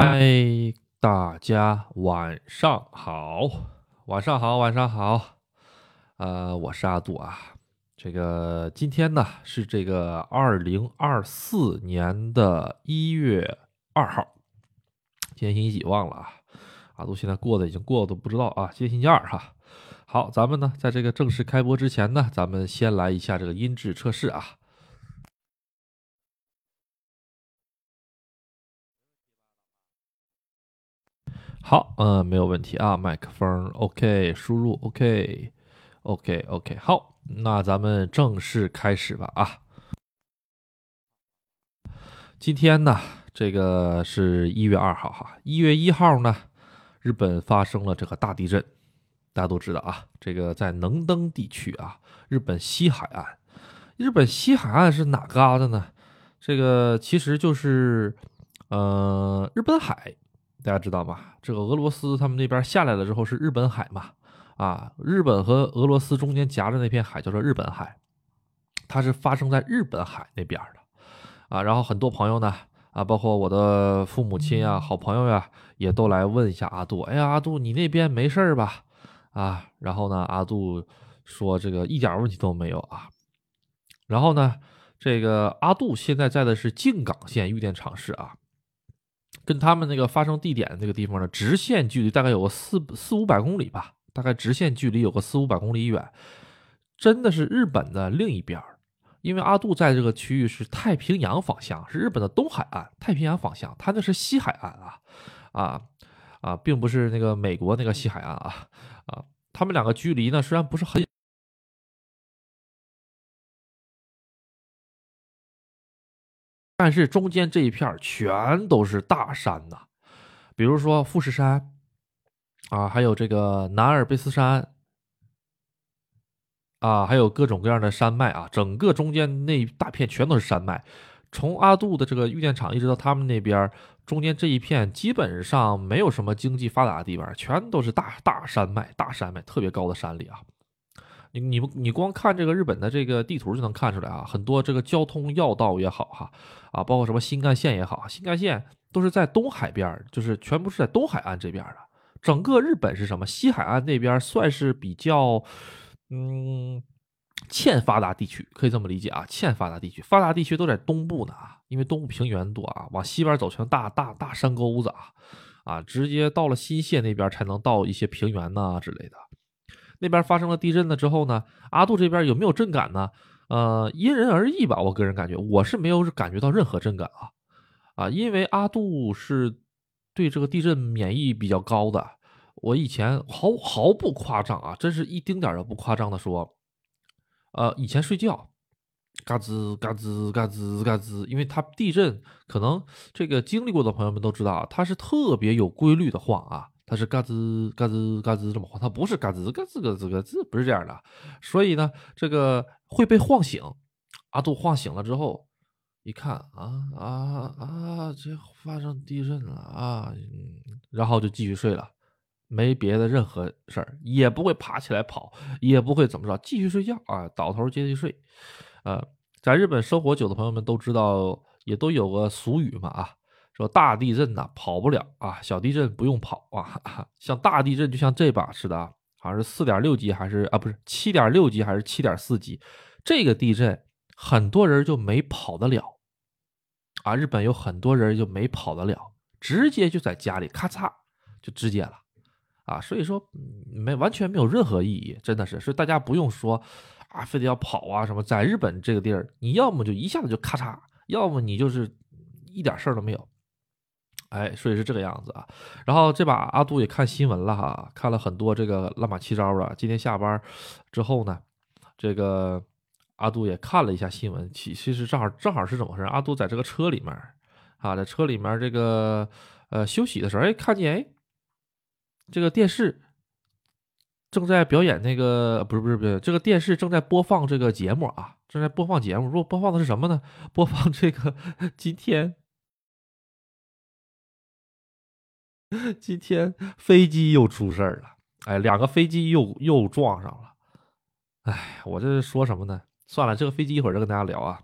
嗨，大家晚上好，晚上好，晚上好。呃，我是阿杜啊。这个今天呢是这个二零二四年的一月二号，今天星期几忘了啊？阿杜现在过的已经过都不知道啊。今天星期二哈。好，咱们呢在这个正式开播之前呢，咱们先来一下这个音质测试啊。好，嗯，没有问题啊，麦克风 OK，输入 OK，OK，OK，好，那咱们正式开始吧啊。今天呢，这个是一月二号哈，一月一号呢，日本发生了这个大地震，大家都知道啊，这个在能登地区啊，日本西海岸，日本西海岸是哪嘎达呢？这个其实就是呃日本海。大家知道吗？这个俄罗斯他们那边下来了之后是日本海嘛？啊，日本和俄罗斯中间夹着那片海叫做日本海，它是发生在日本海那边的啊。然后很多朋友呢，啊，包括我的父母亲啊、好朋友呀，也都来问一下阿杜。哎呀，阿杜，你那边没事吧？啊，然后呢，阿杜说这个一点问题都没有啊。然后呢，这个阿杜现在在的是静冈县玉电厂市啊。跟他们那个发生地点的那个地方呢，直线距离大概有个四四五百公里吧，大概直线距离有个四五百公里远，真的是日本的另一边因为阿杜在这个区域是太平洋方向，是日本的东海岸，太平洋方向，他那是西海岸啊，啊啊，并不是那个美国那个西海岸啊啊，他们两个距离呢虽然不是很。但是中间这一片全都是大山呐，比如说富士山啊，还有这个南阿尔卑斯山啊，还有各种各样的山脉啊，整个中间那一大片全都是山脉。从阿杜的这个玉电厂一直到他们那边，中间这一片基本上没有什么经济发达的地方，全都是大大山脉、大山脉，特别高的山里啊。你你不你光看这个日本的这个地图就能看出来啊，很多这个交通要道也好哈，啊，包括什么新干线也好，新干线都是在东海边，就是全部是在东海岸这边的。整个日本是什么？西海岸那边算是比较嗯欠发达地区，可以这么理解啊，欠发达地区，发达地区都在东部呢啊，因为东部平原多啊，往西边走成大大大山沟子啊，啊，直接到了新泻那边才能到一些平原呐之类的。那边发生了地震了之后呢，阿杜这边有没有震感呢？呃，因人而异吧。我个人感觉，我是没有感觉到任何震感啊，啊，因为阿杜是对这个地震免疫比较高的。我以前毫毫不夸张啊，真是一丁点儿都不夸张的说，呃，以前睡觉，嘎吱嘎吱嘎吱嘎吱，因为它地震可能这个经历过的朋友们都知道，它是特别有规律的晃啊。它是嘎吱嘎吱嘎吱这么晃，它不是嘎吱嘎吱嘎吱嘎吱，不是这样的。所以呢，这个会被晃醒。阿杜晃醒了之后，一看啊啊啊，这发生地震了啊，然后就继续睡了，没别的任何事儿，也不会爬起来跑，也不会怎么着，继续睡觉啊，倒头接着睡。呃，在日本生活久的朋友们都知道，也都有个俗语嘛啊。说大地震呐跑不了啊，小地震不用跑啊。像大地震就像这把似的啊，好像是四点六级还是啊不是七点六级还是七点四级，这个地震很多人就没跑得了啊。日本有很多人就没跑得了，直接就在家里咔嚓就直接了啊。所以说没完全没有任何意义，真的是，所以大家不用说啊，非得要跑啊什么。在日本这个地儿，你要么就一下子就咔嚓，要么你就是一点事儿都没有。哎，所以是这个样子啊。然后这把阿杜也看新闻了哈，看了很多这个乱码七糟的。今天下班之后呢，这个阿杜也看了一下新闻。其其实正好正好是怎么回事？阿杜在这个车里面啊，在车里面这个呃休息的时候，哎，看见哎，这个电视正在表演那个不是不是不是，这个电视正在播放这个节目啊，正在播放节目。如果播放的是什么呢？播放这个 今天。今天飞机又出事儿了，哎，两个飞机又又撞上了，哎，我这是说什么呢？算了，这个飞机一会儿再跟大家聊啊。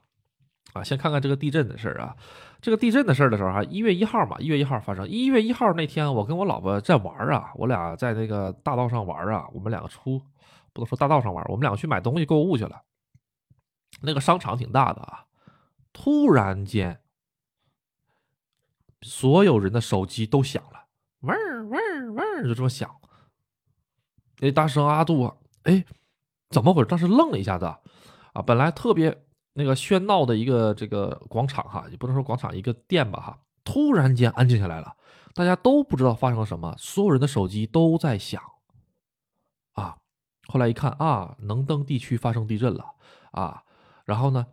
啊，先看看这个地震的事儿啊。这个地震的事儿的时候哈，一月一号嘛，一月一号发生。一月一号那天，我跟我老婆在玩啊，我俩在那个大道上玩啊，我们两个出，不能说大道上玩，我们两个去买东西购物去了。那个商场挺大的啊，突然间，所有人的手机都响了，嗡嗡嗡，就这么响。哎，大声阿杜啊，哎，怎么回事？当时愣了一下子，啊，本来特别那个喧闹的一个这个广场哈，也不能说广场，一个店吧哈，突然间安静下来了，大家都不知道发生了什么，所有人的手机都在响，啊，后来一看啊，能登地区发生地震了啊。然后呢，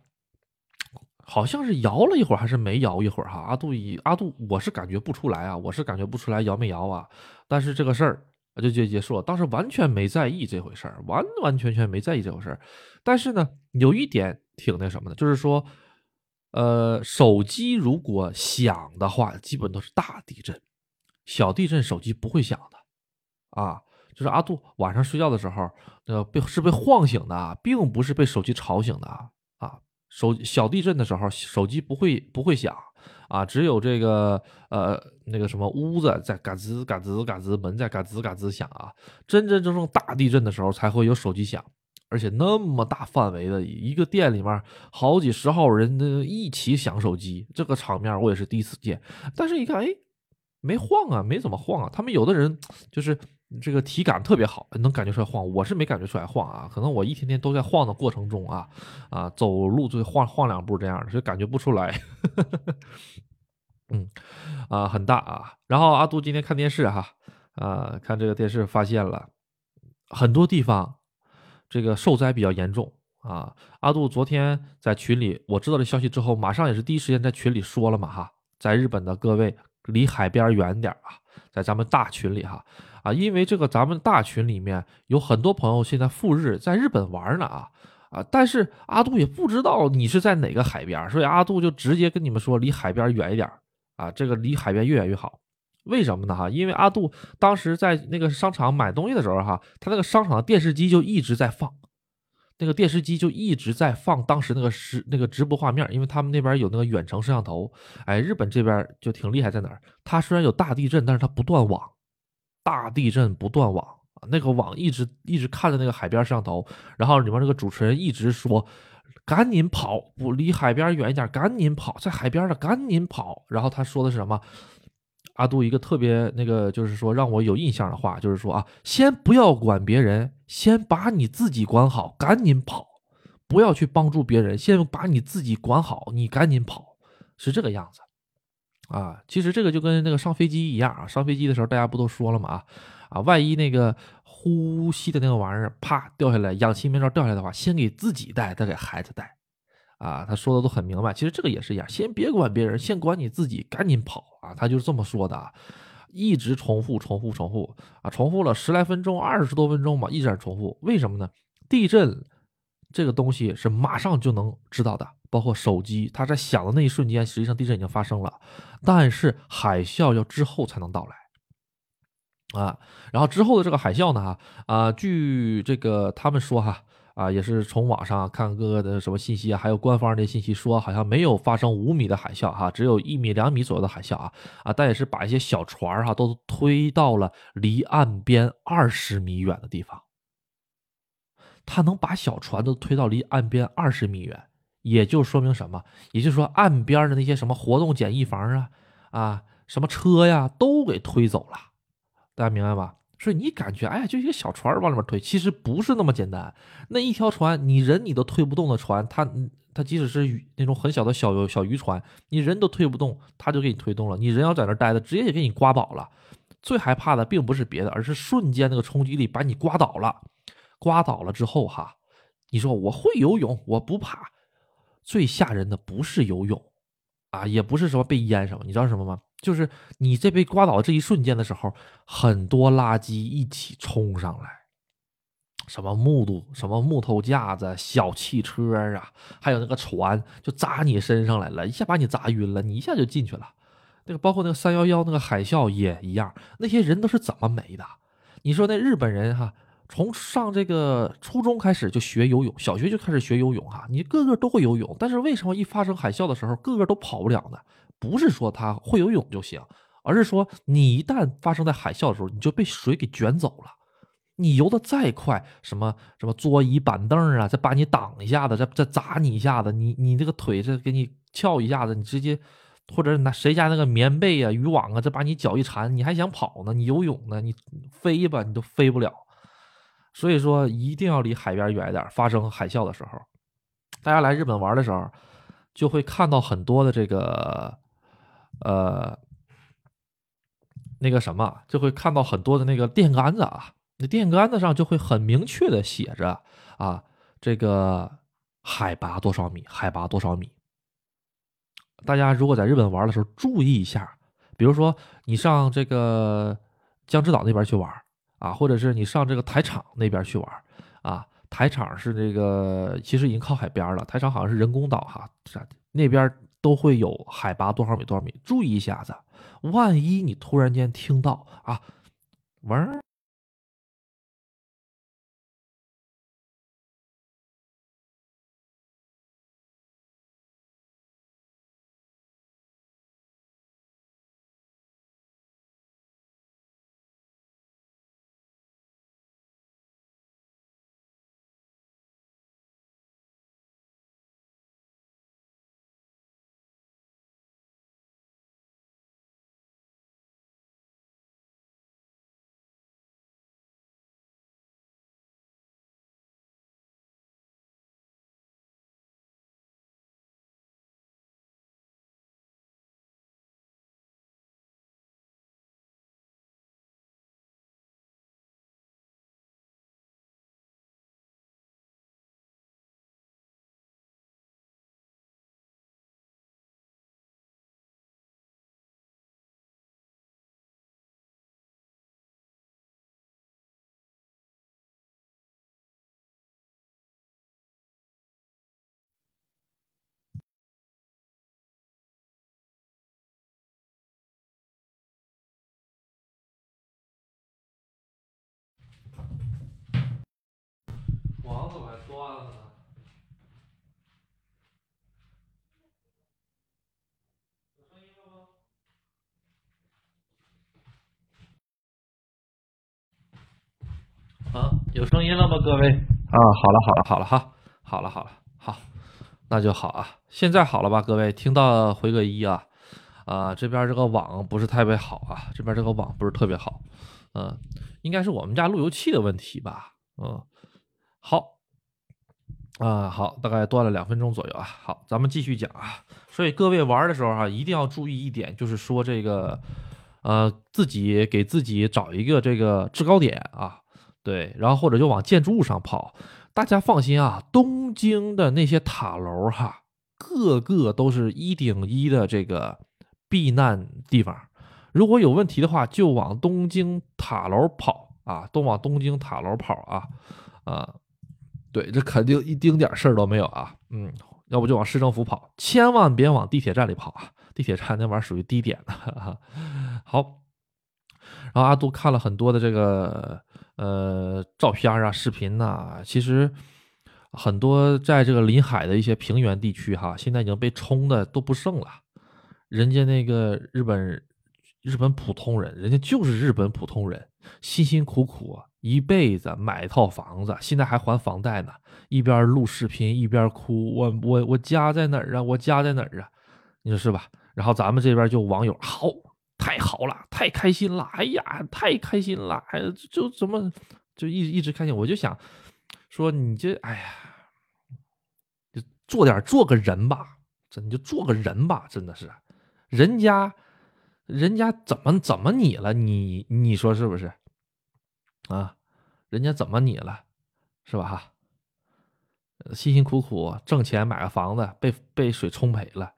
好像是摇了一会儿，还是没摇一会儿哈？阿杜一阿杜，我是感觉不出来啊，我是感觉不出来摇没摇啊。但是这个事儿就就结束了，当时完全没在意这回事儿，完完全全没在意这回事儿。但是呢，有一点挺那什么的，就是说，呃，手机如果响的话，基本都是大地震，小地震手机不会响的啊。就是阿杜晚上睡觉的时候，呃，被是被晃醒的，并不是被手机吵醒的。手小地震的时候，手机不会不会响啊，只有这个呃那个什么屋子在嘎吱嘎吱嘎吱，门在嘎吱嘎吱响啊。真真正正大地震的时候才会有手机响，而且那么大范围的一个店里面好几十号人的一起响手机，这个场面我也是第一次见。但是一看，哎，没晃啊，没怎么晃啊。他们有的人就是。这个体感特别好，能感觉出来晃。我是没感觉出来晃啊，可能我一天天都在晃的过程中啊，啊，走路就晃晃两步这样的，所以感觉不出来。嗯，啊，很大啊。然后阿杜今天看电视哈，啊，看这个电视发现了很多地方这个受灾比较严重啊。阿杜昨天在群里我知道这消息之后，马上也是第一时间在群里说了嘛哈，在日本的各位离海边远点啊，在咱们大群里哈。啊，因为这个咱们大群里面有很多朋友现在赴日在日本玩呢啊啊，但是阿杜也不知道你是在哪个海边，所以阿杜就直接跟你们说离海边远一点啊，这个离海边越远越好。为什么呢哈？因为阿杜当时在那个商场买东西的时候哈，他那个商场的电视机就一直在放，那个电视机就一直在放当时那个实那个直播画面，因为他们那边有那个远程摄像头。哎，日本这边就挺厉害在哪儿？它虽然有大地震，但是它不断网。大地震不断网那个网一直一直看着那个海边摄像头，然后里面那个主持人一直说：“赶紧跑，不离海边远一点，赶紧跑，在海边的赶紧跑。”然后他说的是什么？阿杜一个特别那个，就是说让我有印象的话，就是说啊，先不要管别人，先把你自己管好，赶紧跑，不要去帮助别人，先把你自己管好，你赶紧跑，是这个样子。啊，其实这个就跟那个上飞机一样啊，上飞机的时候大家不都说了吗？啊啊，万一那个呼吸的那个玩意儿啪掉下来，氧气面罩掉下来的话，先给自己戴，再给孩子戴。啊，他说的都很明白。其实这个也是一样，先别管别人，先管你自己，赶紧跑啊！他就是这么说的啊，一直重复，重复，重复啊，重复了十来分钟，二十多分钟吧，一直在重复。为什么呢？地震这个东西是马上就能知道的。包括手机，它在响的那一瞬间，实际上地震已经发生了，但是海啸要之后才能到来啊。然后之后的这个海啸呢，啊，据这个他们说哈啊，也是从网上看各个的什么信息啊，还有官方的信息说，好像没有发生五米的海啸哈，只有一米两米左右的海啸啊啊，但也是把一些小船哈都推到了离岸边二十米远的地方。他能把小船都推到离岸边二十米远。也就说明什么？也就是说，岸边的那些什么活动简易房啊，啊，什么车呀，都给推走了。大家明白吧？所以你感觉，哎呀，就一个小船往里面推，其实不是那么简单。那一条船，你人你都推不动的船，它它即使是那种很小的小小渔船，你人都推不动，它就给你推动了。你人要在那待着，直接就给你刮倒了。最害怕的并不是别的，而是瞬间那个冲击力把你刮倒了。刮倒了之后，哈，你说我会游泳，我不怕。最吓人的不是游泳，啊，也不是什么被淹什么，你知道什么吗？就是你这被刮倒这一瞬间的时候，很多垃圾一起冲上来，什么木头、什么木头架子、小汽车啊，还有那个船，就砸你身上来了，一下把你砸晕了，你一下就进去了。那个包括那个三幺幺那个海啸也一样，那些人都是怎么没的？你说那日本人哈，从上这个初中开始就学游泳，小学就开始学游泳哈，你个个都会游泳，但是为什么一发生海啸的时候，个个都跑不了呢？不是说他会游泳就行，而是说你一旦发生在海啸的时候，你就被水给卷走了。你游的再快，什么什么桌椅板凳啊，再把你挡一下子，再再砸你一下子，你你这个腿再给你翘一下子，你直接。或者拿谁家那个棉被啊、渔网啊，再把你脚一缠，你还想跑呢？你游泳呢？你飞吧，你都飞不了。所以说，一定要离海边远一点。发生海啸的时候，大家来日本玩的时候，就会看到很多的这个，呃，那个什么，就会看到很多的那个电杆子啊。那电杆子上就会很明确的写着啊，这个海拔多少米，海拔多少米。大家如果在日本玩的时候，注意一下，比如说你上这个江之岛那边去玩啊，或者是你上这个台场那边去玩啊。台场是这个其实已经靠海边了，台场好像是人工岛哈，那边都会有海拔多少米多少米，注意一下子，万一你突然间听到啊，玩。断了？有声音了吗？啊，有声音了吗，各位？啊，好了，好了，好了哈，好了，好了，好，那就好啊。现在好了吧，各位？听到回个一啊。啊，这边这个网不是特别好啊，这边这个网不是特别好。嗯，应该是我们家路由器的问题吧？嗯。好，啊，好，大概断了两分钟左右啊。好，咱们继续讲啊。所以各位玩的时候哈，一定要注意一点，就是说这个，呃，自己给自己找一个这个制高点啊，对，然后或者就往建筑物上跑。大家放心啊，东京的那些塔楼哈，个个都是一顶一的这个避难地方。如果有问题的话，就往东京塔楼跑啊，都往东京塔楼跑啊，啊。对，这肯定一丁点事儿都没有啊。嗯，要不就往市政府跑，千万别往地铁站里跑啊。地铁站那玩意儿属于低点的。好，然后阿杜看了很多的这个呃照片啊、视频呐，其实很多在这个临海的一些平原地区哈，现在已经被冲的都不剩了。人家那个日本日本普通人，人家就是日本普通人，辛辛苦苦。一辈子买一套房子，现在还还房贷呢。一边录视频一边哭，我我我家在哪儿啊？我家在哪儿啊？你说是吧？然后咱们这边就网友好，太好了，太开心了，哎呀，太开心了，哎，就怎么就一一直开心？我就想说，你这哎呀，就做点做个人吧，真就做个人吧，真的是，人家人家怎么怎么你了？你你说是不是？啊，人家怎么你了，是吧？哈，辛辛苦苦挣钱买个房子，被被水冲赔了，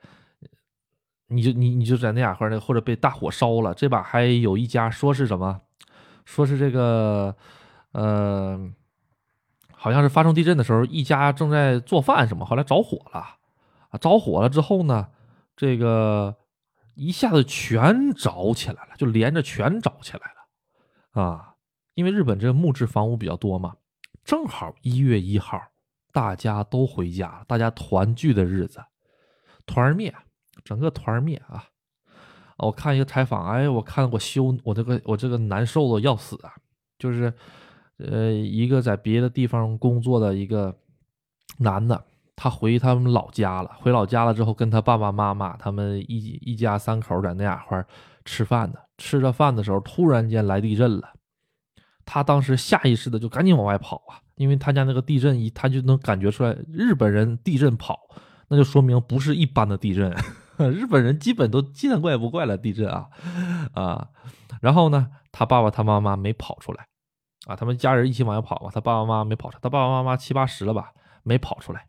你就你你就在那雅块那，或者被大火烧了。这把还有一家说是什么，说是这个，呃，好像是发生地震的时候，一家正在做饭什么，后来着火了，着火了之后呢，这个一下子全着起来了，就连着全着起来了，啊。因为日本这个木质房屋比较多嘛，正好一月一号，大家都回家，大家团聚的日子，团灭，整个团灭啊！我看一个采访，哎，我看我羞，我这个我这个难受的要死啊！就是，呃，一个在别的地方工作的一个男的，他回他们老家了，回老家了之后，跟他爸爸妈妈他们一一家三口在那俩块吃饭呢，吃着饭的时候，突然间来地震了。他当时下意识的就赶紧往外跑啊，因为他家那个地震一，他就能感觉出来，日本人地震跑，那就说明不是一般的地震，日本人基本都见怪不怪了地震啊啊。然后呢，他爸爸他妈妈没跑出来啊，他们家人一起往外跑嘛，他爸爸妈妈没跑出来，他爸爸妈妈七八十了吧，没跑出来，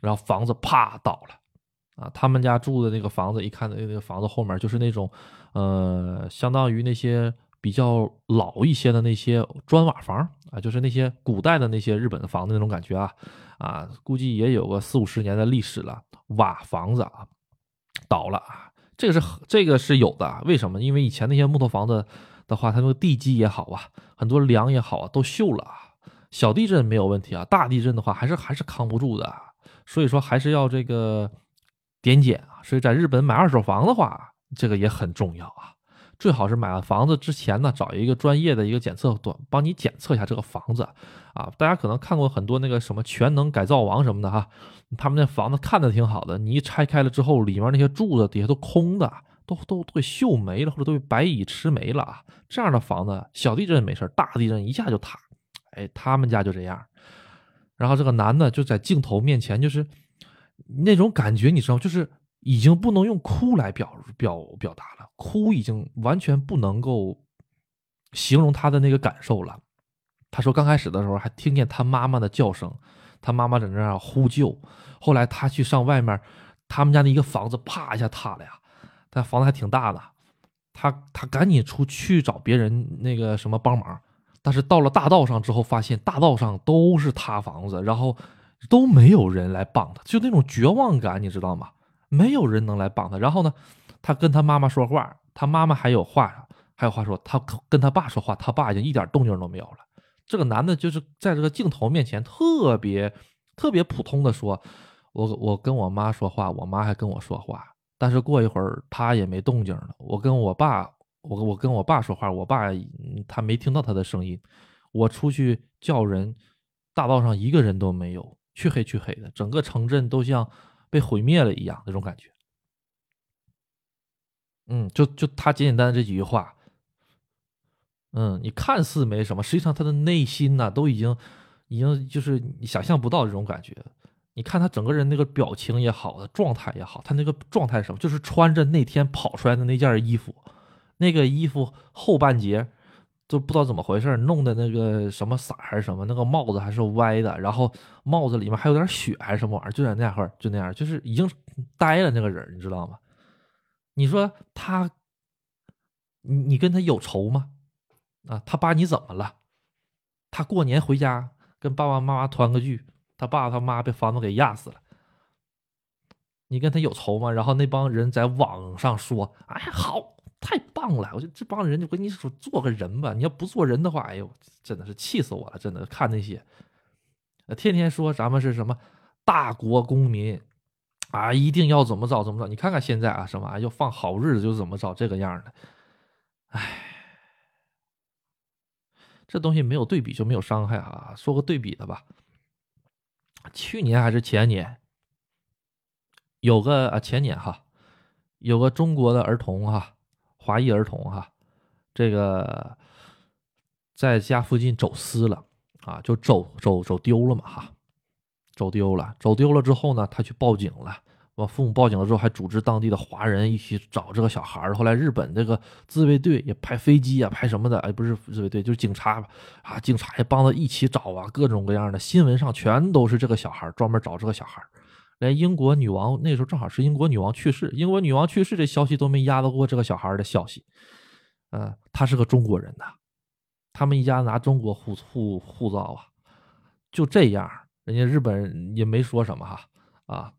然后房子啪倒了啊，他们家住的那个房子，一看那那个房子后面就是那种，呃，相当于那些。比较老一些的那些砖瓦房啊，就是那些古代的那些日本的房子那种感觉啊，啊，估计也有个四五十年的历史了。瓦房子啊，倒了啊，这个是这个是有的。为什么？因为以前那些木头房子的话，它那个地基也好啊，很多梁也好啊，都锈了。小地震没有问题啊，大地震的话还是还是扛不住的。所以说还是要这个点检啊。所以在日本买二手房的话，这个也很重要啊。最好是买完房子之前呢，找一个专业的一个检测端帮你检测一下这个房子，啊，大家可能看过很多那个什么全能改造王什么的哈，他们那房子看着挺好的，你一拆开了之后，里面那些柱子底下都空的，都都都给锈没了，或者都被白蚁吃没了啊，这样的房子小地震没事大地震一下就塌，哎，他们家就这样，然后这个男的就在镜头面前，就是那种感觉，你知道，就是已经不能用哭来表表表达了。哭已经完全不能够形容他的那个感受了。他说刚开始的时候还听见他妈妈的叫声，他妈妈在那儿呼救。后来他去上外面，他们家的一个房子啪一下塌了呀，但房子还挺大的。他他赶紧出去找别人那个什么帮忙，但是到了大道上之后，发现大道上都是塌房子，然后都没有人来帮他，就那种绝望感，你知道吗？没有人能来帮他。然后呢？他跟他妈妈说话，他妈妈还有话，还有话说。他跟他爸说话，他爸已经一点动静都没有了。这个男的就是在这个镜头面前特别特别普通的说：“我我跟我妈说话，我妈还跟我说话。但是过一会儿他也没动静了。我跟我爸，我我跟我爸说话，我爸他没听到他的声音。我出去叫人，大道上一个人都没有，黢黑黢黑的，整个城镇都像被毁灭了一样那种感觉。”嗯，就就他简简单单这几句话，嗯，你看似没什么，实际上他的内心呢，都已经，已经就是你想象不到这种感觉。你看他整个人那个表情也好，状态也好，他那个状态什么，就是穿着那天跑出来的那件衣服，那个衣服后半截都不知道怎么回事，弄的那个什么色还是什么，那个帽子还是歪的，然后帽子里面还有点血还是什么玩意儿，就在那样块就那样，就是已经呆了那个人，你知道吗？你说他，你你跟他有仇吗？啊，他把你怎么了？他过年回家跟爸爸妈妈团个聚，他爸他妈被房子给压死了。你跟他有仇吗？然后那帮人在网上说：“哎呀，好，太棒了！”我就这帮人就跟你说做个人吧。你要不做人的话，哎呦，真的是气死我了！真的看那些，天天说咱们是什么大国公民。啊，一定要怎么着怎么着？你看看现在啊，什么要放好日子就怎么着这个样的，哎，这东西没有对比就没有伤害啊。说个对比的吧，去年还是前年，有个啊前年哈，有个中国的儿童哈，华裔儿童哈，这个在家附近走失了啊，就走走走丢了嘛哈。走丢了，走丢了之后呢，他去报警了。我父母报警了之后，还组织当地的华人一起找这个小孩后来日本这个自卫队也派飞机啊，派什么的，哎，不是自卫队，就是警察啊，警察也帮他一起找啊，各种各样的新闻上全都是这个小孩专门找这个小孩连英国女王那时候正好是英国女王去世，英国女王去世这消息都没压得过这个小孩的消息。嗯，他是个中国人呐，他们一家拿中国护护护照啊，就这样。人家日本人也没说什么哈啊，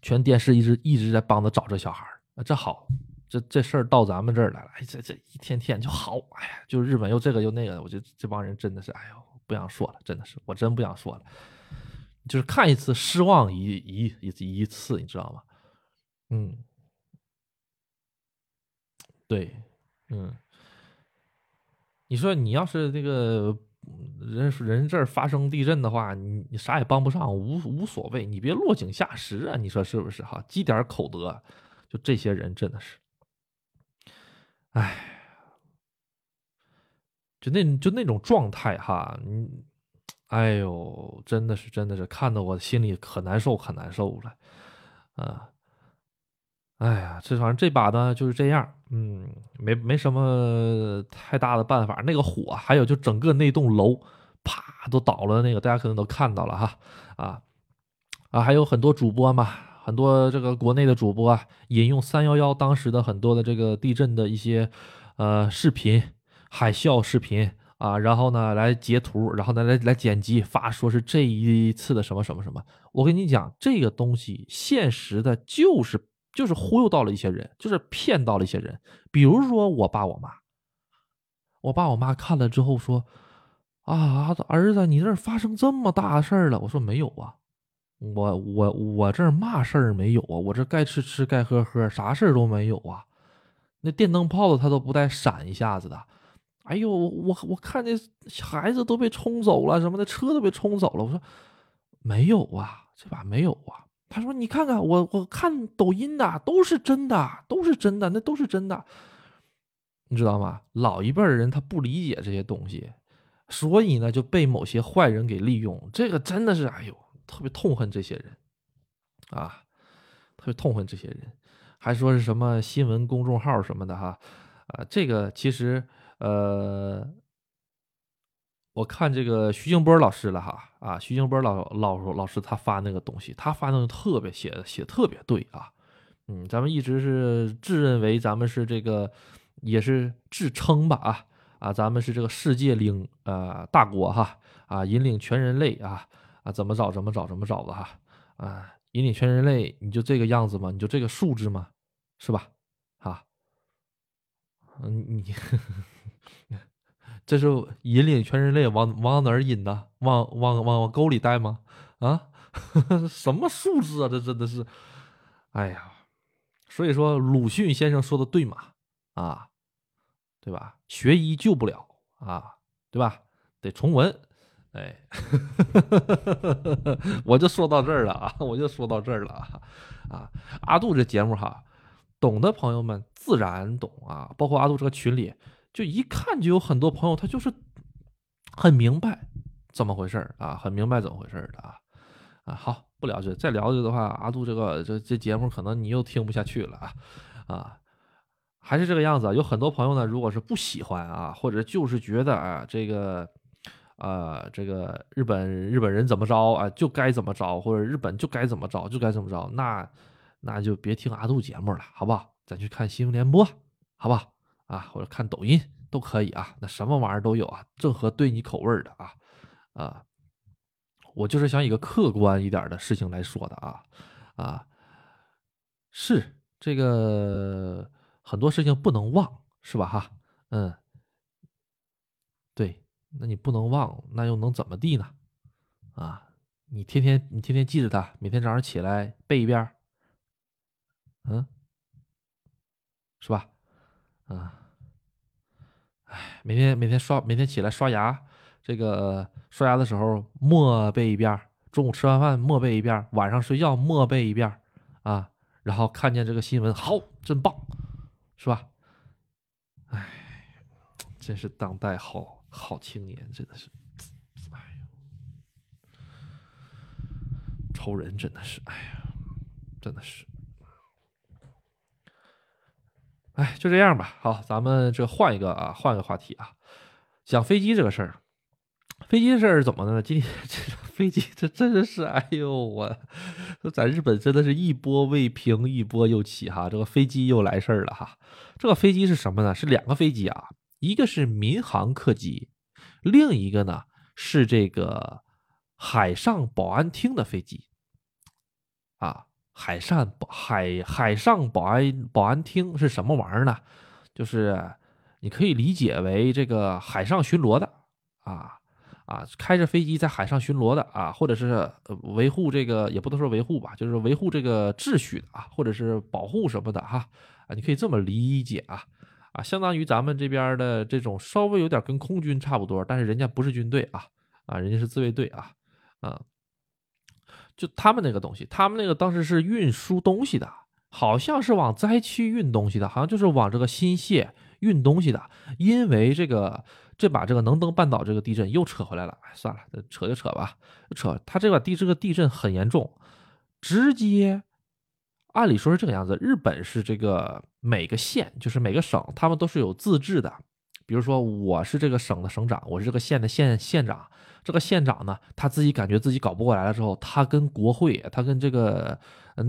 全电视一直一直在帮他找这小孩，这好，这这事儿到咱们这儿来了，哎，这这一天天就好，哎呀，就日本又这个又那个，我觉得这帮人真的是，哎呦，不想说了，真的是，我真不想说了，就是看一次失望一一一一次，你知道吗？嗯，对，嗯，你说你要是这个人人这儿发生地震的话，你你啥也帮不上，无无所谓，你别落井下石啊，你说是不是哈？积点口德，就这些人真的是。哎，就那就那种状态哈，你，哎呦，真的是真的是看得我心里可难受可难受了，啊，哎呀，这反正这把呢就是这样，嗯，没没什么太大的办法。那个火，还有就整个那栋楼，啪都倒了，那个大家可能都看到了哈，啊啊，还有很多主播嘛。很多这个国内的主播啊，引用三幺幺当时的很多的这个地震的一些呃视频、海啸视频啊，然后呢来截图，然后呢来来剪辑发，说是这一次的什么什么什么。我跟你讲，这个东西现实的就是就是忽悠到了一些人，就是骗到了一些人。比如说我爸我妈，我爸我妈看了之后说：“啊，儿子，你这发生这么大事儿了。”我说：“没有啊。”我我我这嘛事儿没有啊？我这该吃吃该喝喝，啥事儿都没有啊。那电灯泡子它都不带闪一下子的。哎呦，我我看见孩子都被冲走了，什么的车都被冲走了。我说没有啊，这把没有啊。他说你看看我我看抖音的都是真的，都是真的，那都是真的。你知道吗？老一辈的人他不理解这些东西，所以呢就被某些坏人给利用。这个真的是哎呦。特别痛恨这些人，啊，特别痛恨这些人，还说是什么新闻公众号什么的哈，啊，这个其实呃，我看这个徐静波老师了哈，啊，徐静波老老老师他发那个东西，他发那个特别写写特别对啊，嗯，咱们一直是自认为咱们是这个也是自称吧啊啊，咱们是这个世界领呃大国哈啊，引领全人类啊。啊，怎么找怎么找怎么找的哈啊！引领全人类，你就这个样子吗？你就这个素质吗？是吧？啊，嗯，你 这是引领全人类往往哪儿引呢？往往往往沟里带吗？啊，什么素质啊？这真的是，哎呀！所以说鲁迅先生说的对嘛？啊，对吧？学医救不了啊，对吧？得重文。哎，我就说到这儿了啊！我就说到这儿了啊！啊，阿杜这节目哈，懂的朋友们自然懂啊。包括阿杜这个群里，就一看就有很多朋友，他就是很明白怎么回事啊，很明白怎么回事的啊啊！好，不聊这，再聊这的话，阿杜这个这这节目可能你又听不下去了啊啊！还是这个样子，有很多朋友呢，如果是不喜欢啊，或者就是觉得啊这个。啊，这个日本日本人怎么着啊，就该怎么着，或者日本就该怎么着，就该怎么着，那那就别听阿杜节目了，好不好？咱去看新闻联播，好不好？啊，或者看抖音都可以啊，那什么玩意儿都有啊，正合对你口味的啊啊，我就是想以个客观一点的事情来说的啊啊，是这个很多事情不能忘，是吧？哈，嗯，对。那你不能忘，那又能怎么地呢？啊，你天天你天天记着它，每天早上起来背一遍，嗯，是吧？啊，哎，每天每天刷，每天起来刷牙，这个刷牙的时候默背一遍，中午吃完饭默背一遍，晚上睡觉默背一遍，啊，然后看见这个新闻，好，真棒，是吧？哎，真是当代好。好青年真的是，哎呀，仇人真的是，哎呀，真的是，哎，就这样吧。好，咱们这换一个啊，换个话题啊，讲飞机这个事儿。飞机的事儿怎么的呢？今天 这飞机这真的是，哎呦，我在日本真的是一波未平一波又起哈。这个飞机又来事儿了哈。这个飞机是什么呢？是两个飞机啊。一个是民航客机，另一个呢是这个海上保安厅的飞机，啊，海上保海海上保安保安厅是什么玩意儿呢？就是你可以理解为这个海上巡逻的啊啊，开着飞机在海上巡逻的啊，或者是维护这个也不能说维护吧，就是维护这个秩序的啊，或者是保护什么的哈啊，你可以这么理解啊啊，相当于咱们这边的这种稍微有点跟空军差不多，但是人家不是军队啊啊，人家是自卫队啊啊。就他们那个东西，他们那个当时是运输东西的，好像是往灾区运东西的，好像就是往这个新泻运东西的。因为这个这把这个能登半岛这个地震又扯回来了，算了，扯就扯吧，扯。他这把地这个地震很严重，直接按理说是这个样子。日本是这个每个县，就是每个省，他们都是有自治的。比如说我是这个省的省长，我是这个县的县县长。这个县长呢，他自己感觉自己搞不过来了之后，他跟国会，他跟这个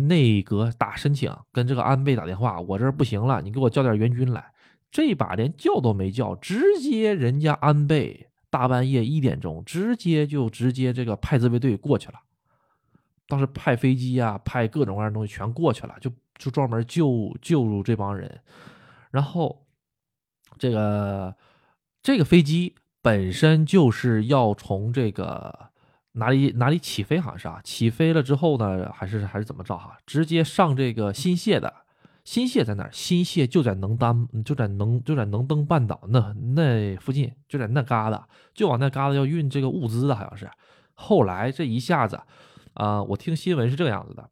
内阁打申请，跟这个安倍打电话，我这不行了，你给我叫点援军来。这把连叫都没叫，直接人家安倍大半夜一点钟，直接就直接这个派自卫队过去了。当时派飞机啊，派各种各样的东西全过去了，就就专门救救助这帮人。然后这个这个飞机。本身就是要从这个哪里哪里起飞，好像是啊，起飞了之后呢，还是还是怎么着哈，直接上这个新泻的，新泻在哪儿？新泻就在能登，就在能就在能登半岛那那附近，就在那旮瘩，就往那旮瘩要运这个物资的，好像是。后来这一下子，啊，我听新闻是这个样子的，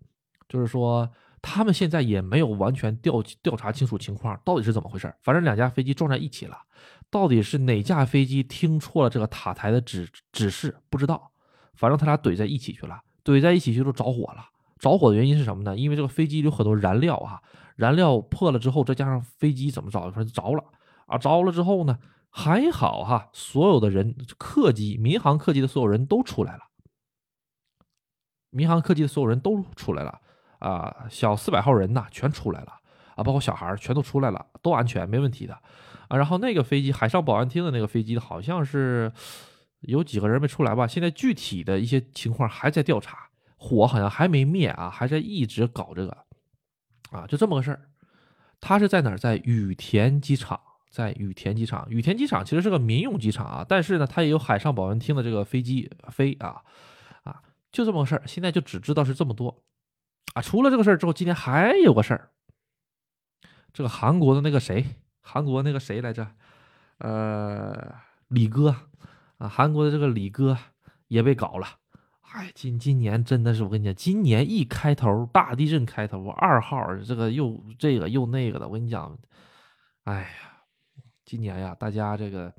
就是说他们现在也没有完全调调查清楚情况到底是怎么回事，反正两架飞机撞在一起了。到底是哪架飞机听错了这个塔台的指指示？不知道，反正他俩怼在一起去了，怼在一起去就着火了。着火的原因是什么呢？因为这个飞机有很多燃料啊，燃料破了之后，再加上飞机怎么着，反正着了啊，着了之后呢，还好哈，所有的人客机、民航客机的所有人都出来了，民航客机的所有人都出来了啊，小四百号人呐，全出来了啊，包括小孩全都出来了，都安全，没问题的。啊，然后那个飞机海上保安厅的那个飞机好像是有几个人没出来吧？现在具体的一些情况还在调查，火好像还没灭啊，还在一直搞这个，啊，就这么个事儿。他是在哪儿？在羽田机场，在羽田机场。羽田机场其实是个民用机场啊，但是呢，它也有海上保安厅的这个飞机飞啊，啊，就这么个事儿。现在就只知道是这么多啊。除了这个事儿之后，今天还有个事儿，这个韩国的那个谁？韩国那个谁来着？呃，李哥啊，韩国的这个李哥也被搞了。哎，今今年真的是我跟你讲，今年一开头大地震开头，二号这个又这个又那个的，我跟你讲，哎呀，今年呀，大家这个，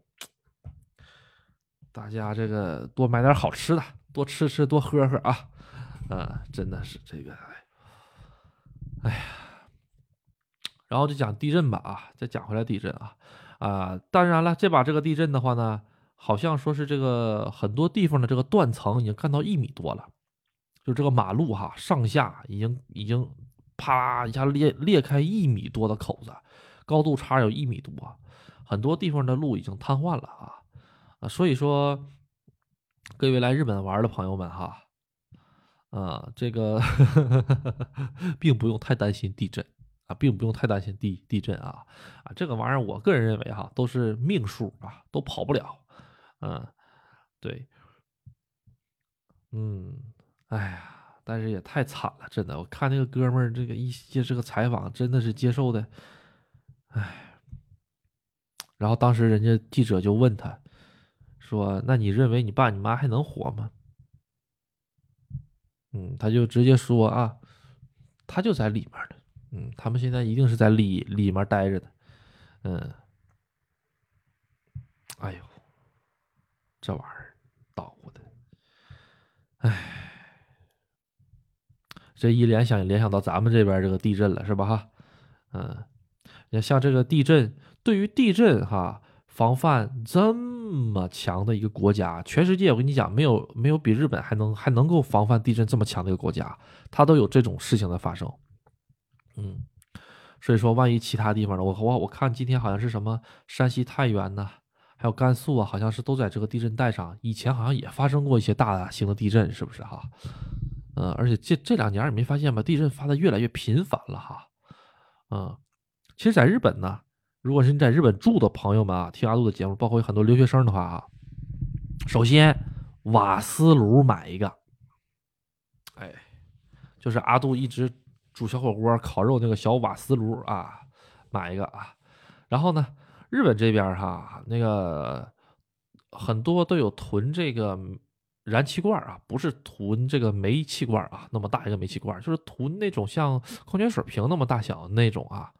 大家这个多买点好吃的，多吃吃，多喝喝啊，啊，真的是这个，哎呀。然后就讲地震吧啊，再讲回来地震啊啊，当然了，这把这个地震的话呢，好像说是这个很多地方的这个断层已经干到一米多了，就这个马路哈上下已经已经啪啦一下裂裂开一米多的口子，高度差有一米多，很多地方的路已经瘫痪了啊啊，所以说各位来日本玩的朋友们哈，啊，这个 并不用太担心地震。啊，并不用太担心地地震啊，啊，这个玩意儿我个人认为哈，都是命数啊，都跑不了，嗯，对，嗯，哎呀，但是也太惨了，真的，我看那个哥们儿这个一些这个采访，真的是接受的，哎，然后当时人家记者就问他，说，那你认为你爸你妈还能活吗？嗯，他就直接说啊，他就在里面呢。嗯，他们现在一定是在里里面待着的，嗯，哎呦，这玩意儿捣鼓的，哎，这一联想联想到咱们这边这个地震了，是吧？哈，嗯，你像这个地震，对于地震哈防范这这么强的一个国家，全世界我跟你讲，没有没有比日本还能还能够防范地震这么强的一个国家，它都有这种事情的发生。嗯，所以说，万一其他地方的，我我我看今天好像是什么山西太原呐，还有甘肃啊，好像是都在这个地震带上。以前好像也发生过一些大型的地震，是不是哈？嗯，而且这这两年你没发现吗？地震发的越来越频繁了哈。嗯，其实，在日本呢，如果是你在日本住的朋友们啊，听阿杜的节目，包括有很多留学生的话啊，首先瓦斯炉买一个，哎，就是阿杜一直煮小火锅、烤肉那个小瓦斯炉啊，买一个啊。然后呢，日本这边哈，那个很多都有囤这个燃气罐啊，不是囤这个煤气罐啊，那么大一个煤气罐，就是囤那种像矿泉水瓶那么大小的那种啊，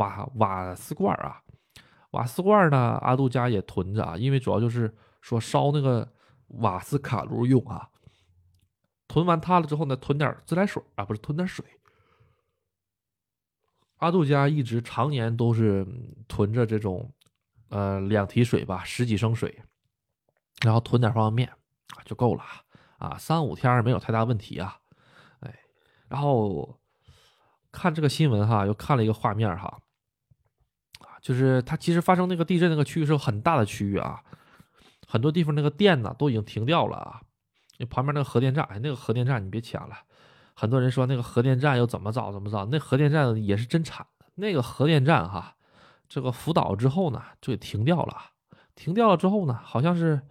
瓦瓦斯罐啊，瓦斯罐呢，阿杜家也囤着啊，因为主要就是说烧那个瓦斯卡炉用啊。囤完它了之后呢，囤点自来水啊，不是囤点水。阿杜家一直常年都是囤着这种，呃，两提水吧，十几升水，然后囤点方便面，就够了啊，三五天没有太大问题啊，哎，然后看这个新闻哈，又看了一个画面哈，就是它其实发生那个地震那个区域是很大的区域啊，很多地方那个电呢都已经停掉了啊，那旁边那个核电站，哎，那个核电站你别抢了。很多人说那个核电站又怎么造怎么造，那核电站也是真惨。那个核电站哈，这个福岛之后呢就给停掉了。停掉了之后呢，好像是，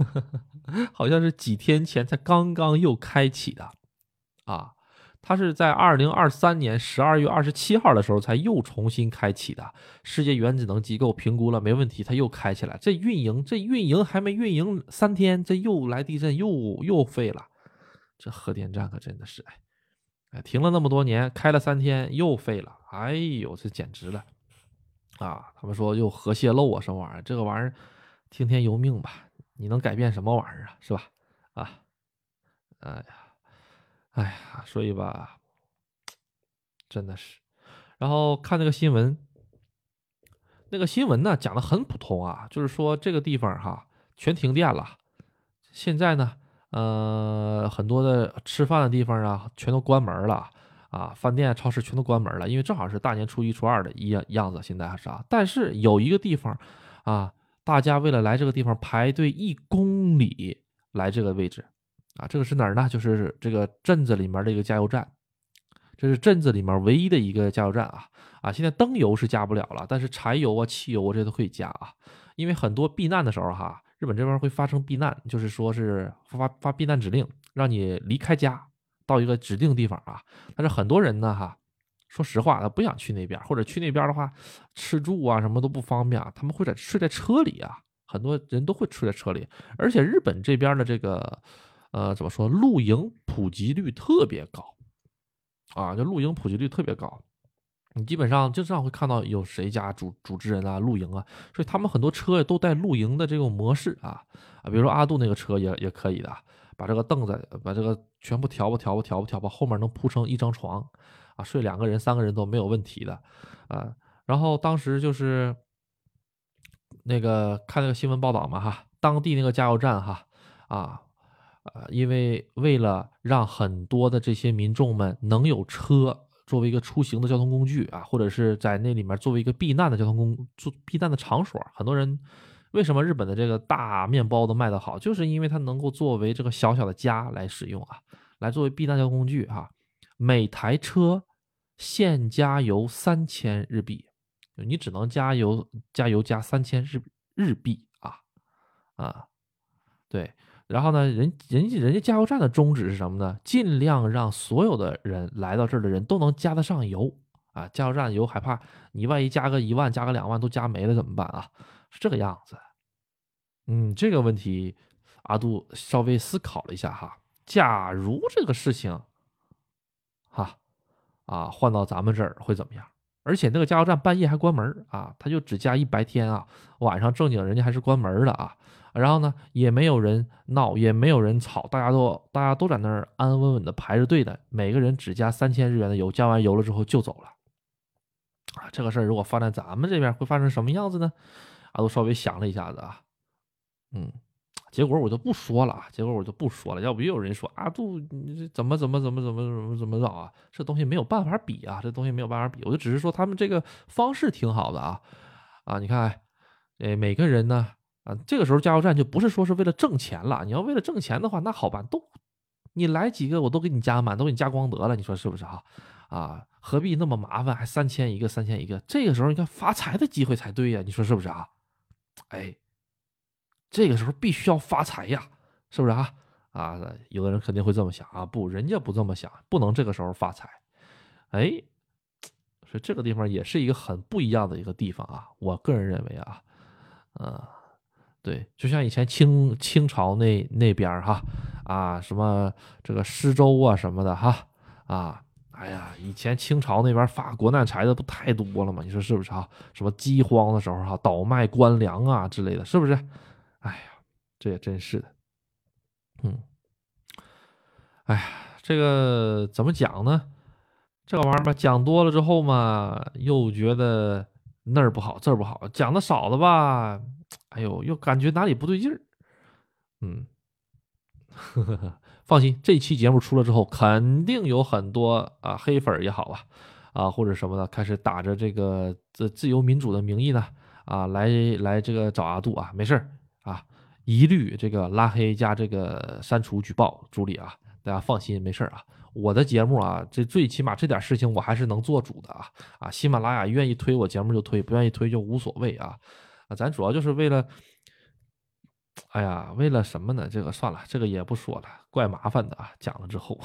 好像是几天前才刚刚又开启的，啊，它是在二零二三年十二月二十七号的时候才又重新开启的。世界原子能机构评估了没问题，它又开起来。这运营这运营还没运营三天，这又来地震，又又废了。这核电站可真的是，哎，哎，停了那么多年，开了三天又废了，哎呦，这简直了，啊！他们说又核泄漏啊，什么玩意儿？这个玩意儿听天由命吧，你能改变什么玩意儿啊？是吧？啊，哎呀，哎呀，所以吧，真的是。然后看那个新闻，那个新闻呢讲的很普通啊，就是说这个地方哈全停电了，现在呢。呃，很多的吃饭的地方啊，全都关门了啊，饭店、超市全都关门了，因为正好是大年初一、初二的一样样子。现在还是啊，但是有一个地方啊，大家为了来这个地方排队一公里来这个位置啊，这个是哪儿呢？就是这个镇子里面的一个加油站，这是镇子里面唯一的一个加油站啊啊！现在灯油是加不了了，但是柴油啊、汽油啊这都可以加啊，因为很多避难的时候哈。日本这边会发生避难，就是说是发发避难指令，让你离开家，到一个指定地方啊。但是很多人呢，哈，说实话，他不想去那边，或者去那边的话，吃住啊什么都不方便啊。他们会在睡在车里啊，很多人都会睡在车里。而且日本这边的这个，呃，怎么说，露营普及率特别高啊，就露营普及率特别高。你基本上经常会看到有谁家主主持人啊露营啊，所以他们很多车都带露营的这种模式啊啊，比如说阿杜那个车也也可以的，把这个凳子把这个全部调吧调吧调吧调吧，后面能铺成一张床啊，睡两个人三个人都没有问题的啊。然后当时就是那个看那个新闻报道嘛哈，当地那个加油站哈啊啊，因为为了让很多的这些民众们能有车。作为一个出行的交通工具啊，或者是在那里面作为一个避难的交通工做避难的场所，很多人为什么日本的这个大面包都卖得好，就是因为它能够作为这个小小的家来使用啊，来作为避难交通工具哈。每台车限加油三千日币，你只能加油加油加三千日日币啊啊，对。然后呢，人人家人家加油站的宗旨是什么呢？尽量让所有的人来到这儿的人都能加得上油啊！加油站油害怕你万一加个一万、加个两万都加没了怎么办啊？是这个样子。嗯，这个问题阿杜稍微思考了一下哈。假如这个事情，哈啊换到咱们这儿会怎么样？而且那个加油站半夜还关门啊，他就只加一白天啊，晚上正经人家还是关门的啊。然后呢，也没有人闹，也没有人吵，大家都大家都在那儿安安稳稳的排着队的，每个人只加三千日元的油，加完油了之后就走了。啊，这个事儿如果放在咱们这边会发生什么样子呢？啊，都稍微想了一下子啊，嗯，结果我就不说了啊，结果我就不说了，要不又有人说阿，杜你怎么怎么怎么怎么怎么怎么着啊？这东西没有办法比啊，这东西没有办法比，我就只是说他们这个方式挺好的啊，啊，你看，哎，每个人呢。啊，这个时候加油站就不是说是为了挣钱了。你要为了挣钱的话，那好办，都你来几个我都给你加满，都给你加光得了，你说是不是哈？啊，何必那么麻烦？还三千一个，三千一个，这个时候你看发财的机会才对呀，你说是不是啊？哎，这个时候必须要发财呀，是不是啊？啊，有的人肯定会这么想啊，不，人家不这么想，不能这个时候发财。哎，所以这个地方也是一个很不一样的一个地方啊，我个人认为啊，呃。对，就像以前清清朝那那边哈，啊，什么这个施粥啊什么的哈，啊，哎呀，以前清朝那边发国难财的不太多了吗？你说是不是啊？什么饥荒的时候哈，倒卖官粮啊之类的，是不是？哎呀，这也真是的，嗯，哎呀，这个怎么讲呢？这个玩意儿吧，讲多了之后嘛，又觉得那儿不好，这儿不好；讲的少了吧。哎呦，又感觉哪里不对劲儿，嗯，放心，这期节目出了之后，肯定有很多啊黑粉也好啊，啊或者什么的，开始打着这个自自由民主的名义呢，啊来来这个找阿杜啊，没事儿啊，一律这个拉黑加这个删除举报处理啊，大家放心，没事儿啊，我的节目啊，这最起码这点事情我还是能做主的啊，啊，喜马拉雅愿意推我节目就推，不愿意推就无所谓啊。啊，咱主要就是为了，哎呀，为了什么呢？这个算了，这个也不说了，怪麻烦的啊。讲了之后，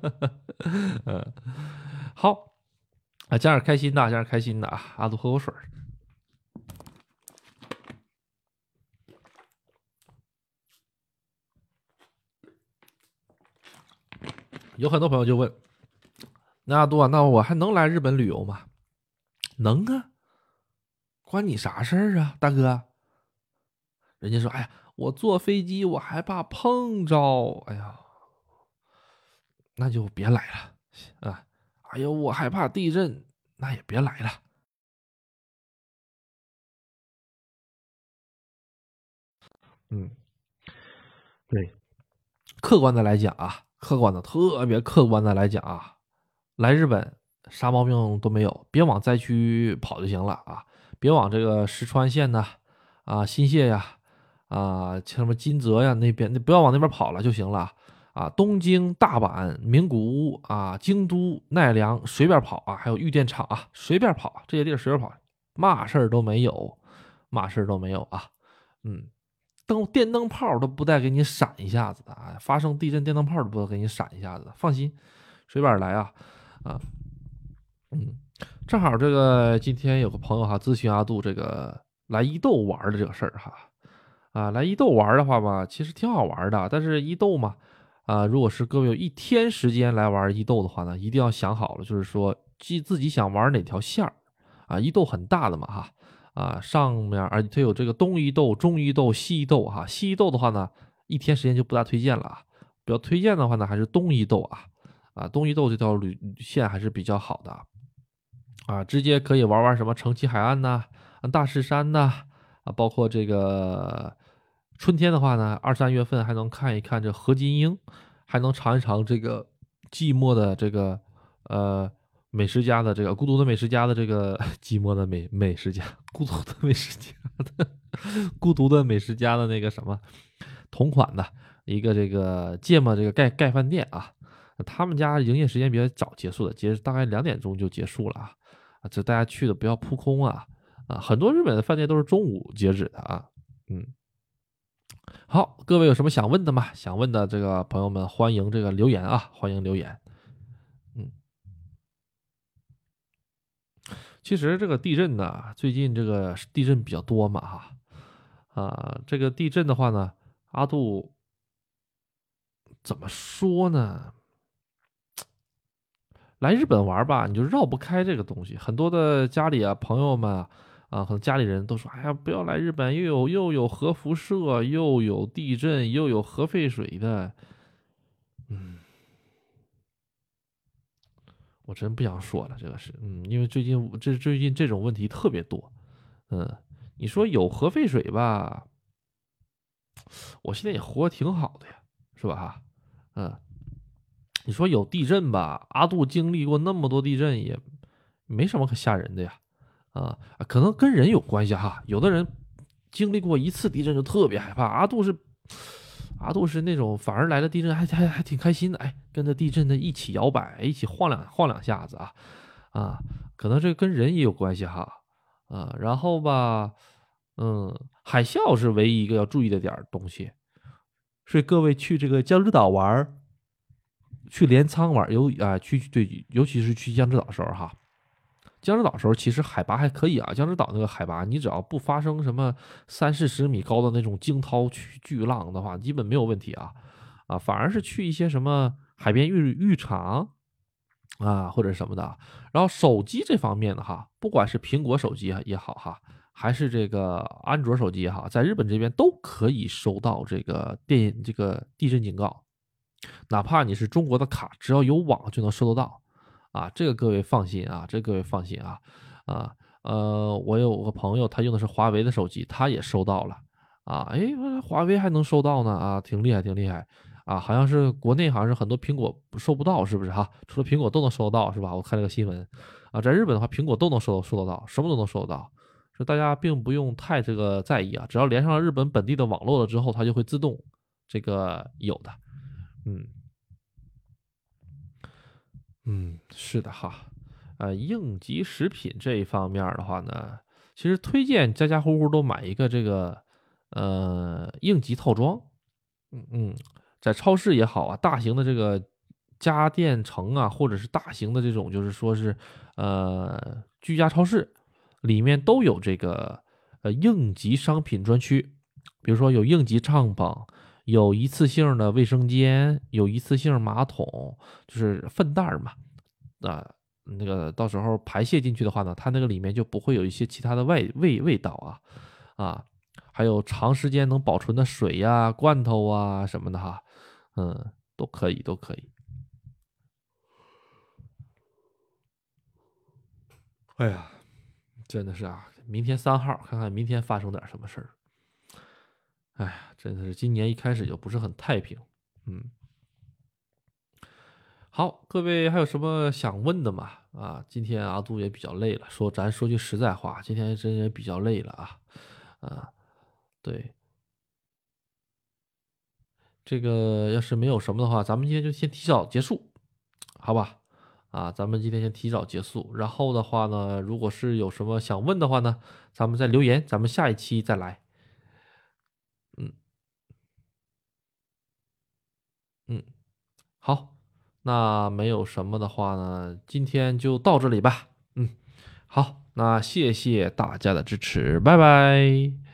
嗯，好，啊，讲点开心的，讲点开心的啊。阿杜喝口水有很多朋友就问，那阿杜啊，那我还能来日本旅游吗？能啊。关你啥事儿啊，大哥？人家说：“哎呀，我坐飞机我害怕碰着，哎呀，那就别来了啊！哎呦，我害怕地震，那也别来了。”嗯，对，客观的来讲啊，客观的特别客观的来讲啊，来日本啥毛病都没有，别往灾区跑就行了啊。别往这个石川县呐，啊新泻呀，啊像什么金泽呀那边，你不要往那边跑了就行了啊。东京、大阪、名古屋啊、京都、奈良随便跑啊，还有玉电厂啊，随便跑这些地儿随便跑，嘛事儿都没有，嘛事儿都没有啊。嗯，灯电灯泡都不带给你闪一下子的啊，发生地震电灯泡都不带给你闪一下子，放心，随便来啊啊，嗯。正好这个今天有个朋友哈咨询阿杜这个来伊豆玩的这个事儿哈，啊来伊豆玩的话吧，其实挺好玩的，但是伊豆嘛，啊如果是各位有一天时间来玩伊豆的话呢，一定要想好了，就是说自自己想玩哪条线儿啊，伊豆很大的嘛哈，啊上面而且它有这个东伊豆、中伊豆、西伊豆哈，西伊豆的话呢，一天时间就不大推荐了啊，比较推荐的话呢还是东伊豆啊，啊东伊豆这条旅线还是比较好的。啊直接可以玩玩什么城崎海岸呐，大势山呐，啊，包括这个春天的话呢，二三月份还能看一看这何金英，还能尝一尝这个寂寞的这个呃美食家的这个孤独的美食家的这个寂寞的美美食家，孤独的美食家的孤独的美食家的那个什么同款的一个这个芥末这个盖盖饭店啊，他们家营业时间比较早结束的，结大概两点钟就结束了啊。这大家去的不要扑空啊啊！很多日本的饭店都是中午截止的啊。嗯，好，各位有什么想问的吗？想问的这个朋友们，欢迎这个留言啊，欢迎留言。嗯，其实这个地震呢，最近这个地震比较多嘛哈啊，这个地震的话呢，阿杜怎么说呢？来日本玩吧，你就绕不开这个东西。很多的家里啊，朋友们啊，啊，可能家里人都说：“哎呀，不要来日本，又有又有核辐射，又有地震，又有核废水的。”嗯，我真不想说了，这个是，嗯，因为最近这最近这种问题特别多。嗯，你说有核废水吧，我现在也活挺好的呀，是吧？哈，嗯。你说有地震吧？阿杜经历过那么多地震，也没什么可吓人的呀。啊，可能跟人有关系哈。有的人经历过一次地震就特别害怕。阿杜是，阿杜是那种反而来了地震还还还挺开心的，哎，跟着地震的一起摇摆，一起晃两晃两下子啊啊，可能这跟人也有关系哈啊，然后吧，嗯，海啸是唯一一个要注意的点东西，所以各位去这个江之岛玩去镰仓玩尤啊去对，尤其是去江之岛的时候哈。江之岛时候其实海拔还可以啊，江之岛那个海拔，你只要不发生什么三四十米高的那种惊涛巨巨浪的话，基本没有问题啊啊，反而是去一些什么海边浴浴场啊或者什么的。然后手机这方面的哈，不管是苹果手机也好哈，还是这个安卓手机也好，在日本这边都可以收到这个电这个地震警告，哪怕你是中国的卡，只要有网就能收得到。啊，这个各位放心啊，这各位放心啊，啊，呃，我有个朋友，他用的是华为的手机，他也收到了，啊，哎，华为还能收到呢，啊，挺厉害，挺厉害，啊，好像是国内好像是很多苹果收不到，是不是哈？除了苹果都能收得到，是吧？我看这个新闻，啊，在日本的话，苹果都能收收得到，什么都能收得到，所以大家并不用太这个在意啊，只要连上了日本本地的网络了之后，它就会自动这个有的，嗯。嗯，是的哈，呃，应急食品这一方面的话呢，其实推荐家家户户都买一个这个呃应急套装，嗯嗯，在超市也好啊，大型的这个家电城啊，或者是大型的这种就是说是呃居家超市里面都有这个呃应急商品专区，比如说有应急帐篷。有一次性的卫生间，有一次性马桶，就是粪袋嘛，啊，那个到时候排泄进去的话呢，它那个里面就不会有一些其他的味味味道啊，啊，还有长时间能保存的水呀、罐头啊什么的哈，嗯，都可以，都可以。哎呀，真的是啊，明天三号，看看明天发生点什么事儿。哎呀，真的是今年一开始就不是很太平，嗯。好，各位还有什么想问的吗？啊，今天阿杜也比较累了，说咱说句实在话，今天真也比较累了啊，啊，对，这个要是没有什么的话，咱们今天就先提早结束，好吧？啊，咱们今天先提早结束，然后的话呢，如果是有什么想问的话呢，咱们再留言，咱们下一期再来。好，那没有什么的话呢，今天就到这里吧。嗯，好，那谢谢大家的支持，拜拜。